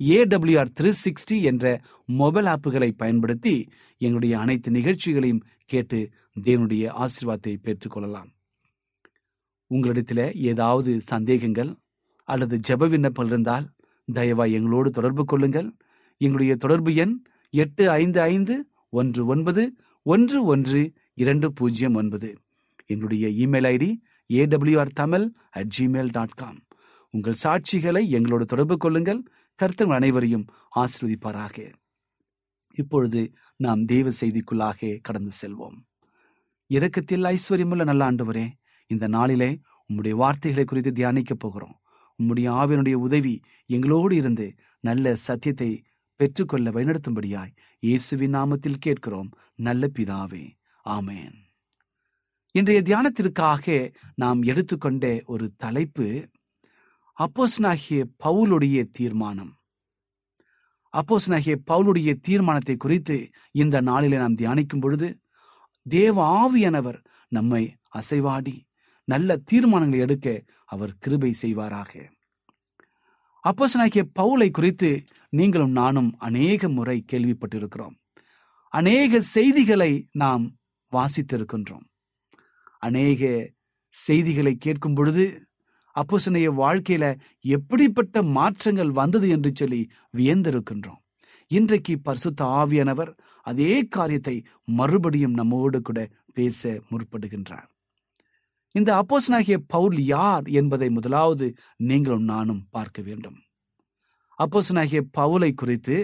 AWR three sixty என்ற mobile ஆப்புகளை பயன்படுத்தி எங்களுடைய அனைத்து நிகழ்ச்சிகளையும் கேட்டு தேவனுடைய ஆசீர்வாதத்தை பெற்றுக்கொள்ளலாம் உங்களிடத்தில் ஏதாவது சந்தேகங்கள் அல்லது ஜெப விண்ணப்பம் இருந்தால் தயவாய் எங்களோடு தொடர்பு கொள்ளுங்கள். எங்களுடைய தொடர்பு எண் எட்டு ஐந்து ஐந்து ஒன்று ஒன்பது ஒன்று ஒன்று இரண்டு பூஜ்ஜியம் ஒன்பது. எங்களுடைய email ID AWR Tamil at Gmail dot com உங்கள் சாட்சிகளை எங்களோடு தொடர்பு கொள்ளுங்கள். கர்த்தர் அனைவரையும் ஆசிர்வதிப்பாராக. இப்பொழுது நாம் தெய்வ செய்திக்குள்ளாக கடந்து செல்வோம். இரக்கத்தில் ஐஸ்வர்யமுள்ள நல்ல ஆண்டவரே இந்த நாளிலே உம்முடைய வார்த்தைகளை குறித்து தியானிக்கப் போகிறோம். உம்முடைய ஆவியனுடைய உதவி எங்களோடு இருந்து நல்ல சத்தியத்தை பெற்றுக்கொள்ள வழிநடத்தும்படியாய் இயேசுவின் நாமத்தில் கேட்கிறோம். நல்ல பிதாவே ஆமேன். இன்றைய தியானத்திற்காக நாம் எடுத்துக்கொண்ட ஒரு தலைப்பு அப்போஸ்னாகிய பவுலுடைய தீர்மானம். அப்போஸ்னாகிய பவுலுடைய தீர்மானத்தை குறித்து இந்த நாளிலே நாம் தியானிக்கும் பொழுது தேவ ஆவியானவர் நம்மை அசைவாடி நல்ல தீர்மானங்களை எடுக்க அவர் கிருபை செய்வாராக. அப்போஸ்தலனாகிய பவுலை குறித்து நீங்களும் நானும் அநேக முறை கேள்விப்பட்டிருக்கிறோம். அநேக செய்திகளை நாம் வாசித்திருக்கின்றோம். அநேக செய்திகளை கேட்கும் பொழுது அப்போசனைய வாழ்க்கையில எப்படிப்பட்ட மாற்றங்கள் வந்தது என்று சொல்லி வியந்திருக்கின்றோம். இன்றைக்கு பரிசுத்த ஆவியானவர் அதே காரியத்தை மறுபடியும் நம்மோடு கூட பேச முற்படுகின்றார். இந்த அப்போசனாகிய பவுல் யார் என்பதை முதலாவது நீங்களும் நானும் பார்க்க வேண்டும். அப்போசனாகிய பவுலை குறித்து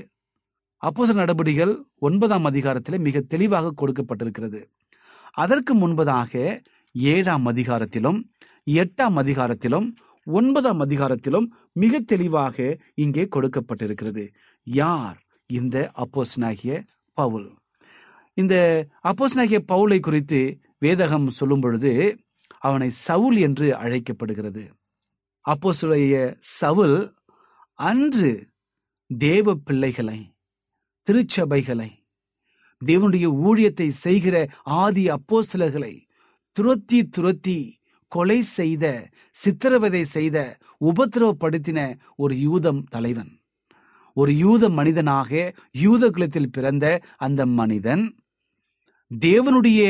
அப்போச நடபடிகள் ஒன்பதாம் அதிகாரத்தில் மிக தெளிவாக கொடுக்கப்பட்டிருக்கிறது. அதற்கு முன்பதாக ஏழாம் அதிகாரத்திலும் எட்டாம் அதிகாரத்திலும் ஒன்பதாம் அதிகாரத்திலும் மிக தெளிவாக இங்கே கொடுக்கப்பட்டிருக்கிறது. யார் இந்த அப்போஸ்னாகிய பவுல்? இந்த அப்போஸ்னாகிய பவுலை குறித்து வேதகம் சொல்லும் பொழுது அவனை சவுல் என்று அழைக்கப்படுகிறது. அப்போஸ்தலனாகிய சவுல் அன்று தேவ பிள்ளைகளை திருச்சபைகளை தேவனுடைய ஊழியத்தை செய்கிற ஆதி அப்போஸ்தலர்களை துரத்தி துரத்தி கொலை செய்த சித்திரவதை செய்த உபத்திரவப்படுத்தின ஒரு யூதம் தலைவன். ஒரு யூத மனிதனாக யூத குலத்தில் பிறந்த அந்த மனிதன் தேவனுடைய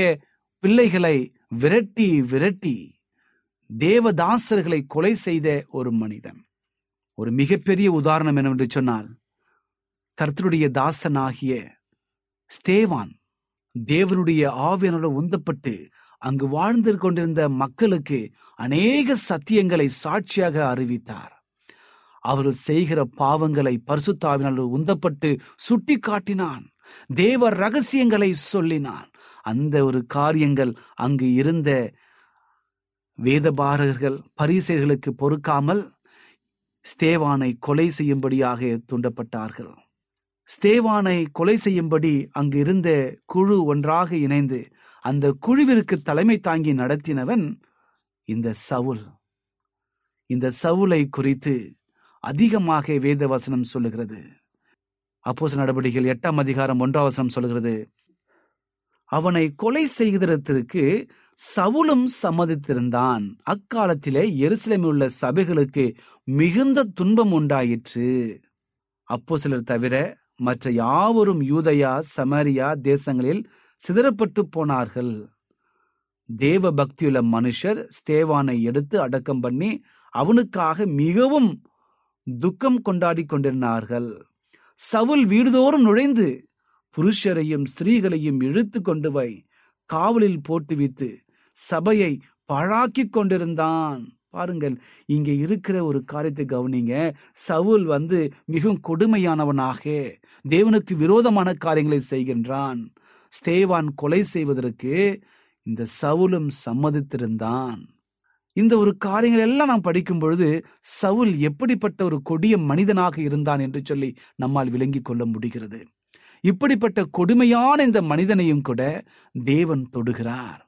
பிள்ளைகளை விரட்டி விரட்டி தேவதாசர்களை கொலை செய்த ஒரு மனிதன். ஒரு மிகப்பெரிய உதாரணம் என்னவென்று சொன்னால் கர்த்தருடைய தாசனாகிய ஸ்தேவான் தேவனுடைய ஆவியனோட உந்தப்பட்டு அங்கு வாழ்ந்து கொண்டிருந்த மக்களுக்கு அநேக சத்தியங்களை சாட்சியாக அறிவித்தார். அவர்கள் செய்கிற பாவங்களை பரிசுத்தாவினால் உந்தப்பட்டு சுட்டி காட்டினான் தேவ ரகசியங்களை சொல்லினான். அந்த ஒரு காரியங்கள் அங்கு இருந்த வேதபாரகர்கள் பரிசைகளுக்கு பொறுக்காமல் ஸ்தேவானை கொலை செய்யும்படியாக தூண்டப்பட்டார்கள். ஸ்தேவானை கொலை செய்யும்படி அங்கு இருந்த குழு ஒன்றாக இணைந்து அந்த குழுவிற்கு தலைமை தாங்கி நடத்தினவன் இந்த சவுல். இந்த சவுலை குறித்து அதிகமாக வேதவசனம் சொல்லுகிறது. அப்போஸ் நடவடிக்கைகள் எட்டாம் அதிகாரம் ஒன்றாம் வசனம் சொல்கிறது அவனை கொலை செய்கிறதற்கு சவுலும் சம்மதித்திருந்தான். அக்காலத்திலே எருசலேமில் உள்ள சபைகளுக்கு மிகுந்த துன்பம் உண்டாயிற்று. அப்போ சிலர் தவிர மற்ற யாவரும் யூதயா சமரியா தேசங்களில் சிதறப்பட்டு போனார்கள். தேவ பக்தியுள்ள மனுஷர் ஸ்தேவானை எடுத்து அடக்கம் பண்ணி அவனுக்காக மிகவும் துக்கம் கொண்டாடி கொண்டிருந்தார்கள். சவுல் வீடுதோறும் நுழைந்து புருஷரையும் ஸ்திரீகளையும் இழுத்து கொண்டு வை காவலில் போட்டு வைத்து சபையை பழாக்கி கொண்டிருந்தான். பாருங்கள் இங்க இருக்கிற ஒரு காரியத்தை கவனிங்க. சவுல் வந்து மிகவும் கொடுமையானவனாக தேவனுக்கு விரோதமான காரியங்களை செய்கின்றான். ஸ்தேவான் கொலை செய்வதற்கு இந்த சவுலும் சம்மதித்திருந்தான். இந்த ஒரு காரியங்கள் எல்லாம் நாம் படிக்கும் பொழுது சவுல் எப்படிப்பட்ட ஒரு கொடிய மனிதனாக இருந்தான் என்று சொல்லி நம்மால் விளங்கிக் கொள்ள முடிகிறது. இப்படிப்பட்ட கொடுமையான இந்த மனிதனையும் கூட தேவன் தொடுகிறார்.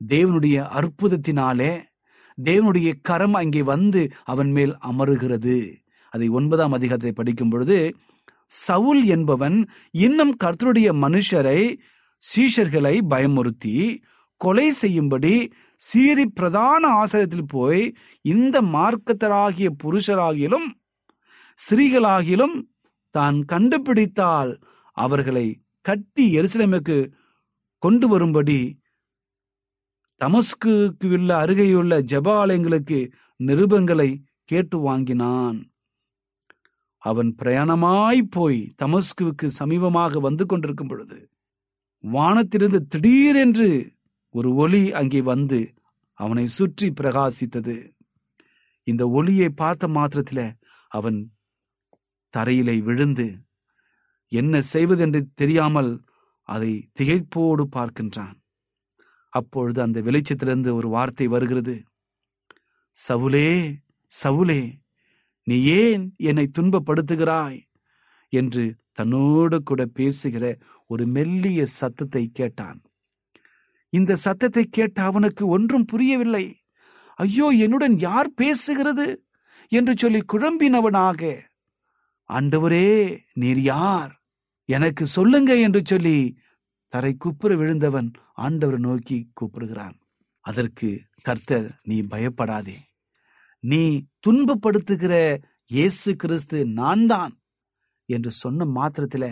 தேவனுடைய அற்புதத்தினாலே தேவனுடைய கரம் அங்கே வந்து அவன் மேல் அமருகிறது. அதை ஒன்பதாம் அதிகாரத்தை படிக்கும் பொழுது சவுல் என்பவன் இன்னும் கர்த்தருடைய மனுஷரை சீஷர்களை பயமுறுத்தி கொலை செய்யும்படி சீரி பிரதான ஆசிரியத்தில் போய் இந்த மார்க்கத்தராகிய புருஷராகிலும் ஸ்திரீகளாகிலும் தான் கண்டுபிடித்தால் அவர்களை கட்டி எருசலேமுக்கு கொண்டு வரும்படி தமஸ்குக்கு உள்ள அருகேயுள்ள ஜபாலயங்களுக்கு நிருபங்களை கேட்டு வாங்கினான். அவன் பிரயாணமாய் போய் தமஸ்குவுக்கு சமீபமாக வந்து கொண்டிருக்கும் பொழுது வானத்திலிருந்து திடீரென்று ஒரு ஒளி அங்கே வந்து அவனை சுற்றி பிரகாசித்தது. இந்த ஒளியை பார்த்த மாத்திரத்தில் அவன் தரையிலே விழுந்து என்ன செய்வதென்று தெரியாமல் அதை திகைப்போடு பார்க்கின்றான். அப்பொழுது அந்த வெளிச்சத்திலிருந்து ஒரு வார்த்தை வருகிறது. சவுலே சவுலே நீ ஏன் என்னை துன்பப்படுத்துகிறாய்? என்று தன்னோடு கூட பேசுகிற ஒரு மெல்லிய சத்தத்தை கேட்டான். இந்த சத்தத்தை கேட்ட அவனுக்கு ஒன்றும் புரியவில்லை. ஐயோ என்னுடன் யார் பேசுகிறது? என்று சொல்லி குழம்பினவனாக ஆண்டவரே நீர் யார்? எனக்கு சொல்லுங்க என்று சொல்லி தரை குப்புற விழுந்தவன் ஆண்டவர் நோக்கி கூப்பிடுகிறான். அதற்கு கர்த்தர் நீ பயப்படாதே. நீ துன்பப்படுத்துகிற இயேசு கிறிஸ்து நான் தான் என்று சொன்ன மாத்திரத்துல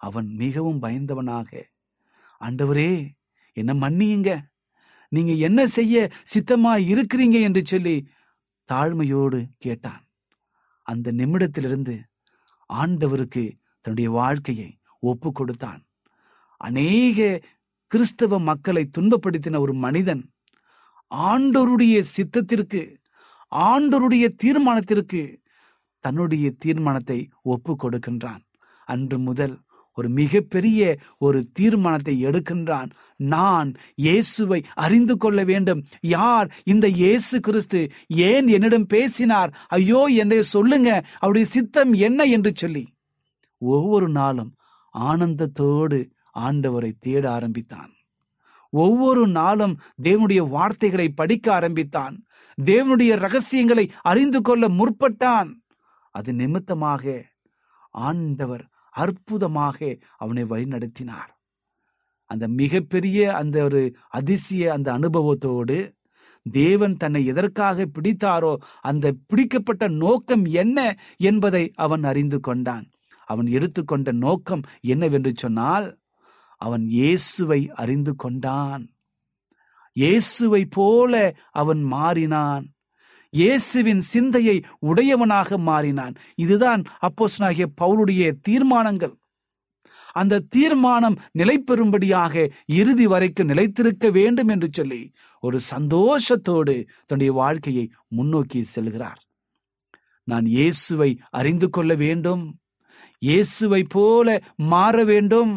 அவன் மிகவும் பயந்தவனாக. ஆண்டவரே என்ன மன்னியுங்க. நீங்க என்ன செய்ய சித்தமா இருக்கிறீங்க என்று சொல்லி தாழ்மையோடு கேட்டான். அந்த நிமிடத்திலிருந்து ஆண்டவருக்கு தன்னுடைய வாழ்க்கையை ஒப்பு கொடுத்தான். அநேக கிறிஸ்தவ மக்களை துன்பப்படுத்தின ஒரு மனிதன் ஆண்டவருடைய சித்தத்திற்கு ஆண்டருடைய தீர்மானத்திற்கு தன்னுடைய தீர்மானத்தை ஒப்பு கொடுக்கின்றான் அன்று முதல் ஒரு மிகப்பெரிய ஒரு தீர்மானத்தை எடுக்கின்றான். நான் இயேசுவை அறிந்து கொள்ள வேண்டும். யார் இந்த இயேசு கிறிஸ்து? ஏன் என்னிடம் பேசினார்? ஐயோ என்னை சொல்லுங்க. அவருடைய சித்தம் என்ன என்று சொல்லி. ஒவ்வொரு நாளும் ஆனந்தத்தோடு ஆண்டவரை தேட ஆரம்பித்தான். ஒவ்வொரு நாளும் தேவனுடைய வார்த்தைகளை படிக்க ஆரம்பித்தான். தேவனுடைய ரகசியங்களை அறிந்து கொள்ள முற்பட்டான். அது நிமித்தமாக ஆண்டவர் அற்புதமாக அவனை வழிநடத்தினார். அந்த மிகப்பெரிய அந்த ஒரு அதிசய அந்த அனுபவத்தோடு தேவன் தன்னை எதற்காக பிடித்தாரோ அந்த பிடிக்கப்பட்ட நோக்கம் என்ன என்பதை அவன் அறிந்து கொண்டான். அவன் எடுத்துக்கொண்ட நோக்கம் என்னவென்று சொன்னால் அவன் இயேசுவை அறிந்து கொண்டான். இயேசுவை போல அவன் மாறினான். இயேசுவின் சிந்தையை உடையவனாக மாறினான். இதுதான் அப்போஸ்தலனாகிய பவுலுடைய தீர்மானங்கள். அந்த தீர்மானம் நிலை பெறும்படியாக இறுதி வரைக்கும் நிலைத்திருக்க வேண்டும் என்று சொல்லி ஒரு சந்தோஷத்தோடு தன்னுடைய வாழ்க்கையை முன்னோக்கி செல்கிறார். நான் இயேசுவை அறிந்து கொள்ள வேண்டும். இயேசுவை போல மாற வேண்டும்.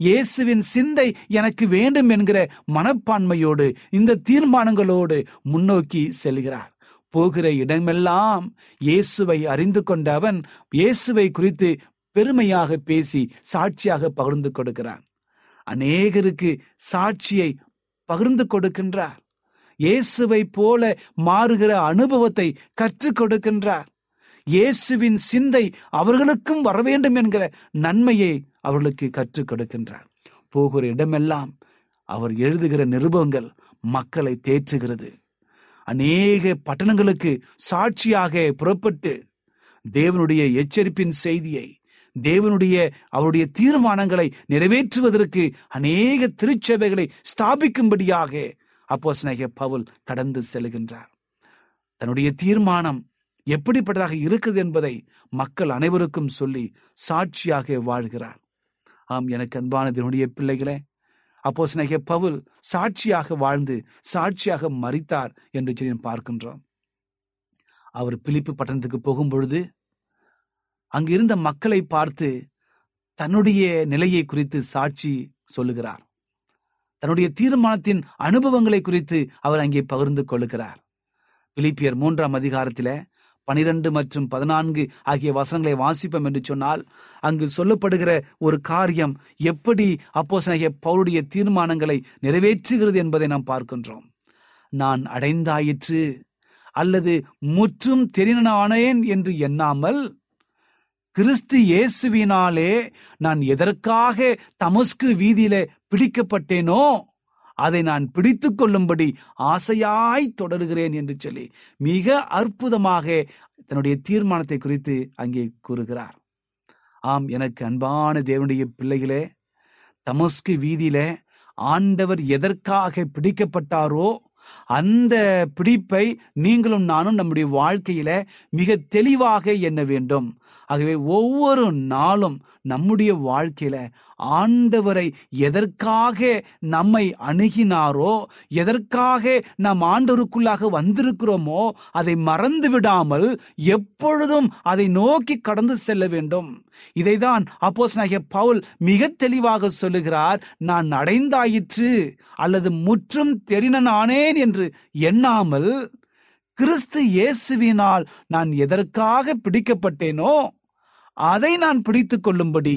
இயேசுவின் சிந்தை எனக்கு வேண்டும் என்கிற மனப்பான்மையோடு இந்த தீர்மானங்களோடு முன்னோக்கி செல்கிறார். போகிற இடமெல்லாம் இயேசுவை அறிந்து கொண்ட அவன் இயேசுவை குறித்து பெருமையாக பேசி சாட்சியாக பகிர்ந்து கொடுக்கிறான். அநேகருக்கு சாட்சியை பகிர்ந்து கொடுக்கின்றார். இயேசுவை போல மாறுகிற அனுபவத்தை கற்றுக் கொடுக்கின்றார். இயேசுவின் சிந்தை அவர்களுக்கும் வர வேண்டும் என்கிற நன்மையை அவர்களுக்கு கற்றுக் கொடுக்கின்றார். போகிற இடமெல்லாம் அவர் எழுதுகிற நிருபங்கள் மக்களை தேற்றுகிறது. அநேக பட்டணங்களுக்கு சாட்சியாக புறப்பட்டு தேவனுடைய எச்சரிப்பின் செய்தியை தேவனுடைய அவருடைய தீர்மானங்களை நிறைவேற்றுவதற்கு அநேக திருச்சபைகளை ஸ்தாபிக்கும்படியாக அப்போ பவுல் கடந்து செல்கின்றார். தன்னுடைய தீர்மானம் எப்படிப்பட்டதாக இருக்குது என்பதை மக்கள் அனைவருக்கும் சொல்லி சாட்சியாக வாழ்கிறார். ஆம் எனக்கு அன்பான தேவனுடைய பிள்ளைகளே சினகிய பவுல் சாட்சியாக வாழ்ந்து சாட்சியாக மறித்தார் என்று சொல்லி பார்க்கின்றோம். அவர் பிலிப்பு பட்டணத்துக்கு போகும் பொழுது அங்கிருந்த மக்களை பார்த்து தன்னுடைய நிலையை குறித்து சாட்சி சொல்லுகிறார். தன்னுடைய தீர்மானத்தின் அனுபவங்களை குறித்து அவர் அங்கே பகிர்ந்து கொள்ளுகிறார். பிலிப்பியர் மூன்றாம் அதிகாரத்திலே பனிரெண்டு மற்றும் பதினான்கு ஆகிய வசனங்களை வாசிப்போம் என்று சொன்னால் அங்கு சொல்லப்படுகிற ஒரு காரியம் எப்படி அப்போஸ்தலனாகிய பவுருடைய தீர்மானங்களை நிறைவேற்றுகிறது என்பதை நாம் பார்க்கின்றோம். நான் அடைந்தாயிற்று அல்லது முற்றும் தெரினானேன் என்று எண்ணாமல் கிறிஸ்து இயேசுவினாலே நான் எதற்காக தமஸ்கு வீதியில பிடிக்கப்பட்டேனோ அதை நான் பிடித்து கொள்ளும்படி ஆசையாய் தொடருகிறேன் என்று சொல்லி மிக அற்புதமாக தன்னுடைய தீர்மானத்தை குறித்து அங்கே கூறுகிறார். ஆம் எனக்கு அன்பான தேவனுடைய பிள்ளைகளே தமஸ்கு வீதியில ஆண்டவர் எதற்காக பிடிக்கப்பட்டாரோ அந்த பிடிப்பை நீங்களும் நானும் நம்முடைய வாழ்க்கையில மிக தெளிவாக எண்ண வேண்டும். ஆகவே ஒவ்வொரு நாளும் நம்முடைய வாழ்க்கையில ஆண்டவரை எதற்காக நம்மை அணுகினாரோ எதற்காக நாம் ஆண்டவருக்குள்ளாக வந்திருக்கிறோமோ அதை மறந்து விடாமல் எப்பொழுதும் அதை நோக்கி கடந்து செல்ல வேண்டும். இதைதான் அப்போஸ்தலனாகிய பவுல் மிக தெளிவாக சொல்லுகிறார் நான் அடைந்தாயிற்று அல்லது முற்றும் தெரினனானேன் என்று எண்ணாமல் கிறிஸ்து இயேசுவினால் நான் எதற்காக பிடிக்கப்பட்டேனோ அதை நான் பிடித்து கொள்ளும்படி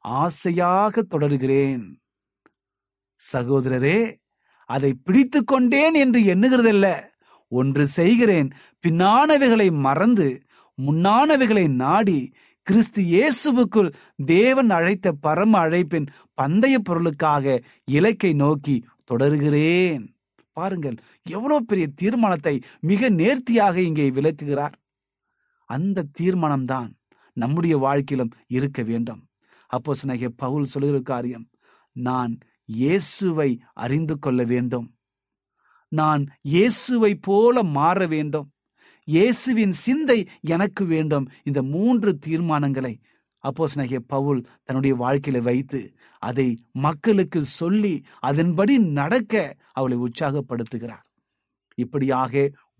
ஆசையாக தொடர்கிறேன். சகோதரரே அதை பிடித்து கொண்டேன் என்று எண்ணுகிறதல்ல ஒன்று செய்கிறேன். பின்னானவைகளை மறந்து முன்னானவைகளை நாடி கிறிஸ்து இயேசுவுக்குள் தேவன் அழைத்த பரம அழைப்பின் பந்தய பொருளுக்காக இலக்கை நோக்கி தொடருகிறேன். பாருங்கள் எவ்வளவு பெரிய தீர்மானத்தை மிக நேர்த்தியாக இங்கே விளக்குகிறார். அந்த தீர்மானம்தான் நம்முடைய வாழ்க்கையிலும் இருக்க வேண்டும். அப்போ சொன்ன பவுல் சொல்லுகிற காரியம் நான் இயேசுவை அறிந்து கொள்ள வேண்டும். நான் இயேசுவை போல மாற வேண்டும். இயேசுவின் சிந்தை எனக்கு வேண்டும். இந்த மூன்று தீர்மானங்களை அப்போஸ் நகிய பவுல் தன்னுடைய வாழ்க்கையில வைத்து அதை மக்களுக்கு சொல்லி அதன்படி நடக்க அவளை உற்சாகப்படுத்துகிறார். இப்படியாக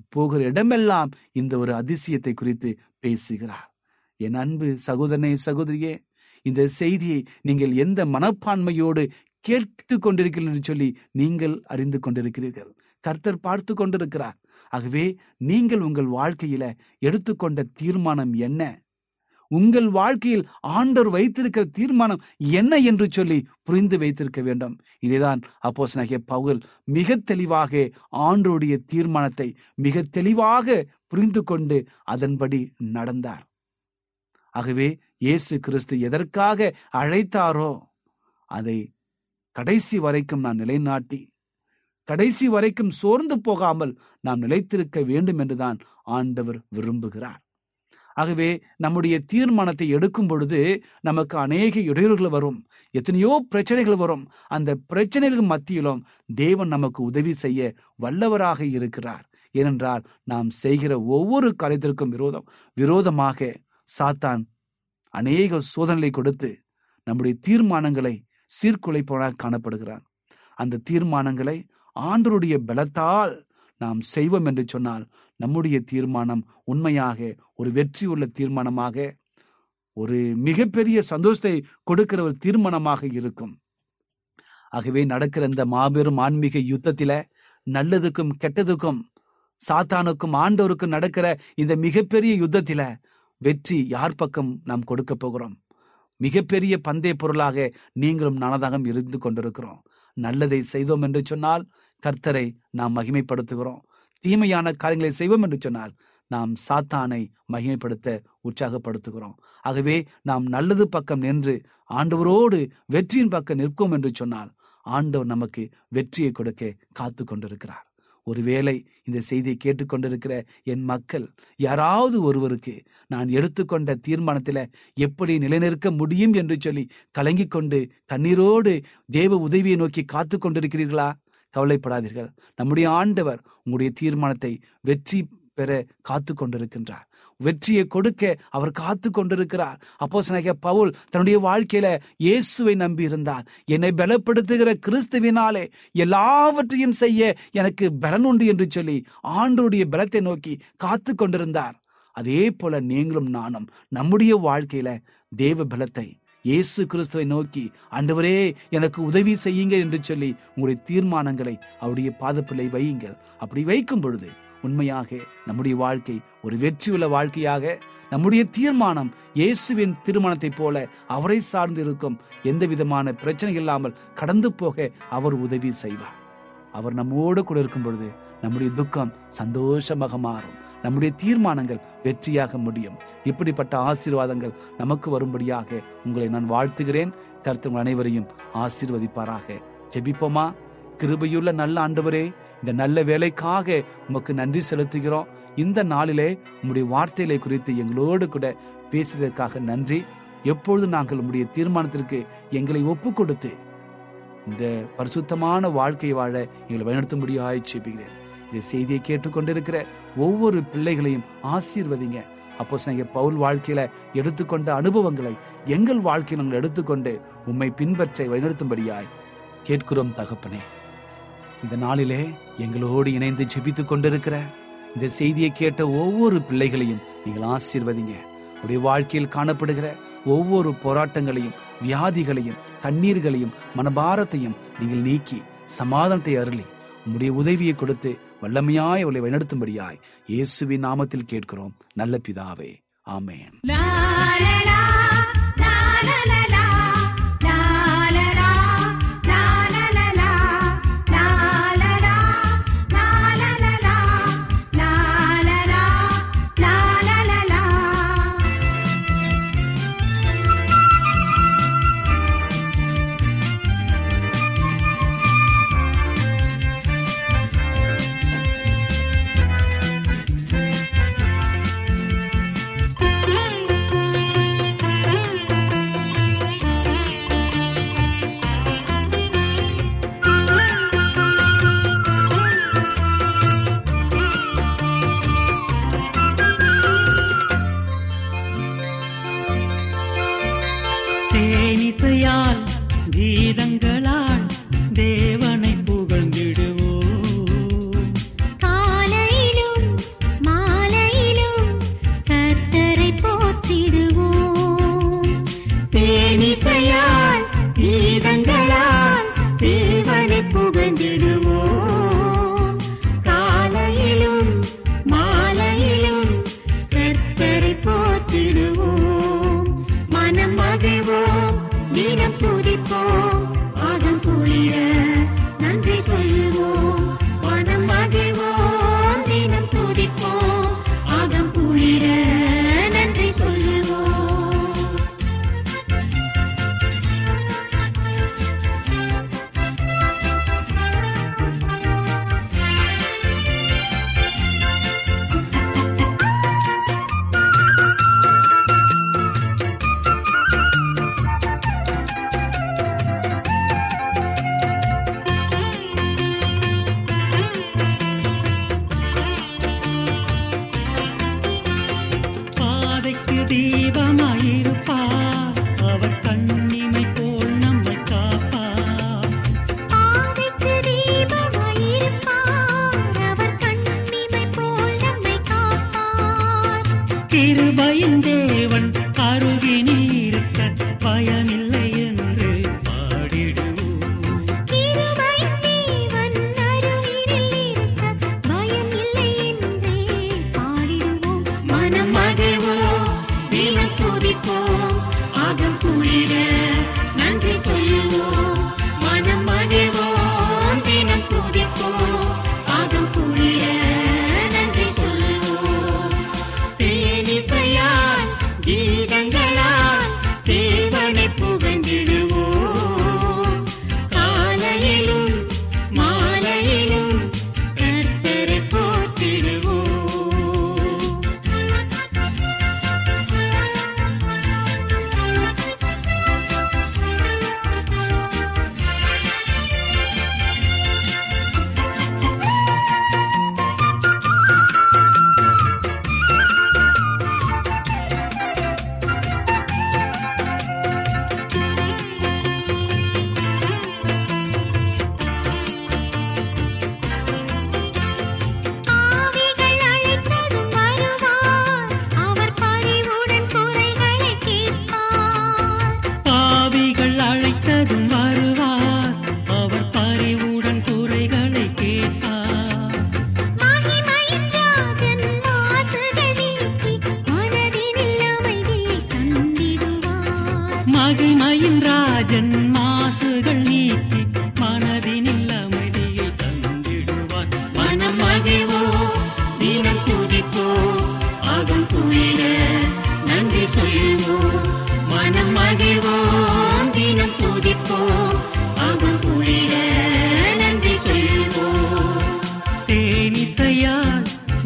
போகிற இடமெல்லாம் இந்த ஒரு அதிசயத்தை குறித்து பேசுகிறார். என் அன்பு சகோதரனே சகோதரியே இந்த செய்தியை நீங்கள் எந்த மனப்பான்மையோடு கேட்டு கொண்டிருக்கிறீர்கள் என்று சொல்லி நீங்கள் அறிந்து கொண்டிருக்கிறீர்கள். கர்த்தர் பார்த்து கொண்டிருக்கிறார். ஆகவே நீங்கள் உங்கள் வாழ்க்கையில எடுத்துக்கொண்ட தீர்மானம் என்ன? உங்கள் வாழ்க்கையில் ஆண்டவர் வைத்திருக்கிற தீர்மானம் என்ன என்று சொல்லி புரிந்து வைத்திருக்க வேண்டும். இதைதான் அப்போஸ் நகிய பவுல் மிக தெளிவாக ஆண்டருடைய தீர்மானத்தை மிக தெளிவாக புரிந்து கொண்டு அதன்படி நடந்தார். ஆகவே இயேசு கிறிஸ்து எதற்காக அழைத்தாரோ அதை கடைசி வரைக்கும் நான் நிலைநாட்டி கடைசி வரைக்கும் சோர்ந்து போகாமல் நாம் நிலைத்திருக்க வேண்டும் என்றுதான் ஆண்டவர் விரும்புகிறார். ஆகவே நம்முடைய தீர்மானத்தை எடுக்கும் பொழுது நமக்கு அநேக இடையூறுகள் வரும். எத்தனையோ பிரச்சனைகள் வரும். அந்த பிரச்சனைகள் மத்தியிலும் தேவன் நமக்கு உதவி செய்ய வல்லவராக இருக்கிறார். ஏனென்றால் நாம் செய்கிற ஒவ்வொரு காரியத்திற்கும் விரோதம் விரோதமாக சாத்தான் அநேக சோதனைகளை கொடுத்து நம்முடைய தீர்மானங்களை சீர்குலைப்பவனாக காணப்படுகிறான். அந்த தீர்மானங்களை ஆண்டருடைய பலத்தால் நாம் செய்வோம் என்று சொன்னால் நம்முடைய தீர்மானம் உண்மையாக ஒரு வெற்றி உள்ள தீர்மானமாக ஒரு மிகப்பெரிய சந்தோஷத்தை கொடுக்கிற ஒரு தீர்மானமாக இருக்கும். ஆகவே நடக்கிற இந்த மாபெரும் ஆன்மீக யுத்தத்தில நல்லதுக்கும் கெட்டதுக்கும் சாத்தானுக்கும் ஆண்டவருக்கும் நடக்கிற இந்த மிகப்பெரிய யுத்தத்தில வெற்றி யார் பக்கம் நாம் கொடுக்க போகிறோம்? மிகப்பெரிய பந்தய பொருளாக நீங்களும் நானதாகம் இருந்து கொண்டிருக்கிறோம். நல்லதை செய்தோம் என்று சொன்னால் கர்த்தரை நாம் மகிமைப்படுத்துகிறோம். தீமையான காரியங்களை செய்வோம் என்று சொன்னால் நாம் சாத்தானை மகிமைப்படுத்த உற்சாகப்படுத்துகிறோம். ஆகவே நாம் நல்லது பக்கம் நின்று ஆண்டவரோடு வெற்றியின் பக்கம் நிற்கும் என்று சொன்னால் ஆண்டவர் நமக்கு வெற்றியை கொடுக்க காத்து கொண்டிருக்கிறார். ஒருவேளை இந்த செய்தியை கேட்டுக்கொண்டிருக்கிற என் மக்கள் யாராவது ஒருவருக்கு நான் எடுத்துக்கொண்ட தீர்மானத்தில் எப்படி நிலைநிற்க முடியும் என்று சொல்லி கலங்கிக் கொண்டு கண்ணீரோடு தேவ உதவியை நோக்கி காத்து கொண்டிருக்கிறீர்களா கவலைப்படாதீர்கள். நம்முடைய ஆண்டவர் உங்களுடைய தீர்மானத்தை வெற்றி பெற காத்து கொண்டிருக்கின்றார் வெற்றியை கொடுக்க அவர் காத்து கொண்டிருக்கிறார் அப்போ பவுல் தன்னுடைய வாழ்க்கையில இயேசுவை நம்பி இருந்தார். என்னை பலப்படுத்துகிற கிறிஸ்துவினாலே எல்லாவற்றையும் செய்ய எனக்கு பலன் உண்டு என்று சொல்லி ஆண்டோடைய பலத்தை நோக்கி காத்து கொண்டிருந்தார் அதே போல நீங்களும் நானும் நம்முடைய வாழ்க்கையில தேவ பலத்தை இயேசு கிறிஸ்துவை நோக்கி ஆண்டவரே எனக்கு உதவி செய்யுங்க என்று சொல்லி உங்களுடைய தீர்மானங்களை அவருடைய பாதப்பிள்ளை வையுங்கள். அப்படி வைக்கும் பொழுது உண்மையாக நம்முடைய வாழ்க்கை ஒரு வெற்றியுள்ள வாழ்க்கையாக நம்முடைய தீர்மானம் இயேசுவின் திருமணத்தைப் போல அவரை சார்ந்து இருக்கும் எந்த விதமான பிரச்சனை இல்லாமல் கடந்து போக அவர் உதவி செய்வார். அவர் நம்மோடு கூட இருக்கும் பொழுது நம்முடைய துக்கம் சந்தோஷமாக மாறும். நம்முடைய தீர்மானங்கள் வெற்றியாக முடியும். இப்படிப்பட்ட ஆசீர்வாதங்கள் நமக்கு வரும்படியாக உங்களை நான் வாழ்த்துகிறேன். கருத்து அனைவரையும் ஆசீர்வதிப்பாராக. ஜெபிப்போமா? கிருபையுள்ள நல்ல ஆண்டவரே இந்த நல்ல வேலைக்காக உமக்கு நன்றி செலுத்துகிறோம். இந்த நாளிலே உம்முடைய வார்த்தைகளை குறித்து எங்களோடு கூட பேசியதற்காக நன்றி. எப்பொழுது நாங்கள் உம்முடைய தீர்மானத்திற்கு எங்களை ஒப்பு கொடுத்து இந்த பரிசுத்தமான வாழ்க்கை வாழ எங்களை வழிநடத்தும்படியாக செய்கிறேன் இந்த செய்தியை கேட்டுக்கொண்டிருக்கிற ஒவ்வொரு பிள்ளைகளையும் ஆசீர்வதிங்க. அப்போ நீங்க பவுல் வாழ்க்கையில எடுத்துக்கொண்ட அனுபவங்களை எங்கள் வாழ்க்கையில் நாங்கள் எடுத்துக்கொண்டு உம்மை பின்பற்ற வழிநடத்தும்படியாய் கேட்கிறோம் தகப்பனே. இந்த நாளிலே எங்களோடு இணைந்து ஜெபித்துக் கொண்டிருக்கிற இந்த செய்தியை கேட்ட ஒவ்வொரு பிள்ளைகளையும் நீங்கள் ஆசீர்வதிங்க. உடைய வாழ்க்கையில் காணப்படுகிற ஒவ்வொரு போராட்டங்களையும் வியாதிகளையும் கண்ணீர்களையும் மனபாரத்தையும் நீங்கள் நீக்கி சமாதானத்தை அருளி உம்முடைய உதவியை கொடுத்து வல்லமையாய் அவளை வழிநடத்தும்படியாய் இயேசுவின் நாமத்தில் கேட்கிறோம். நல்ல பிதாவே. ஆமேன்.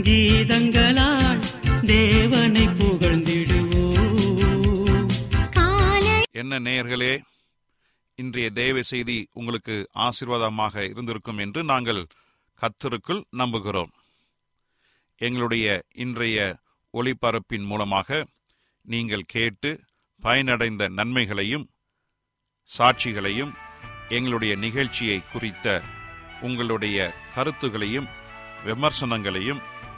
கீதங்களால் தேவனை புகழ்ந்திடுவோம். என்ன நேயர்களே இன்றைய தேவ செய்தி உங்களுக்கு ஆசீர்வாதமாக இருந்திருக்கும் என்று நாங்கள் கத்தருக்குள் நம்புகிறோம். எங்களுடைய இன்றைய ஒளிபரப்பின் மூலமாக நீங்கள் கேட்டு பயனடைந்த நன்மைகளையும் சாட்சிகளையும் எங்களுடைய நிகழ்ச்சியை குறித்த உங்களுடைய கருத்துகளையும் விமர்சனங்களையும்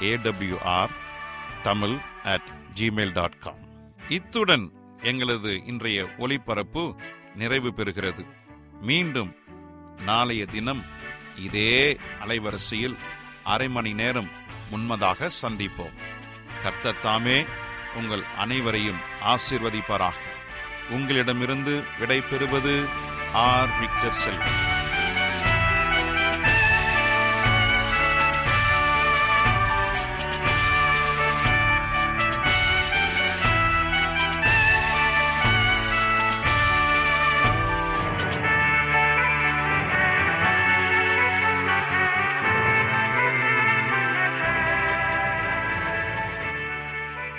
AWR Tamil at Gmail dot com இத்துடன் எங்களது இன்றைய ஒளிபரப்பு நிறைவு பெறுகிறது. மீண்டும் நாளைய தினம் இதே அலைவரிசையில் அரை மணி நேரம் முன்மதாக சந்திப்போம். கர்த்தர் தாமே உங்கள் அனைவரையும் ஆசிர்வதிப்பாராக. உங்களிடமிருந்து விடை பெறுவது ஆர். விக்டர் செல்வன்.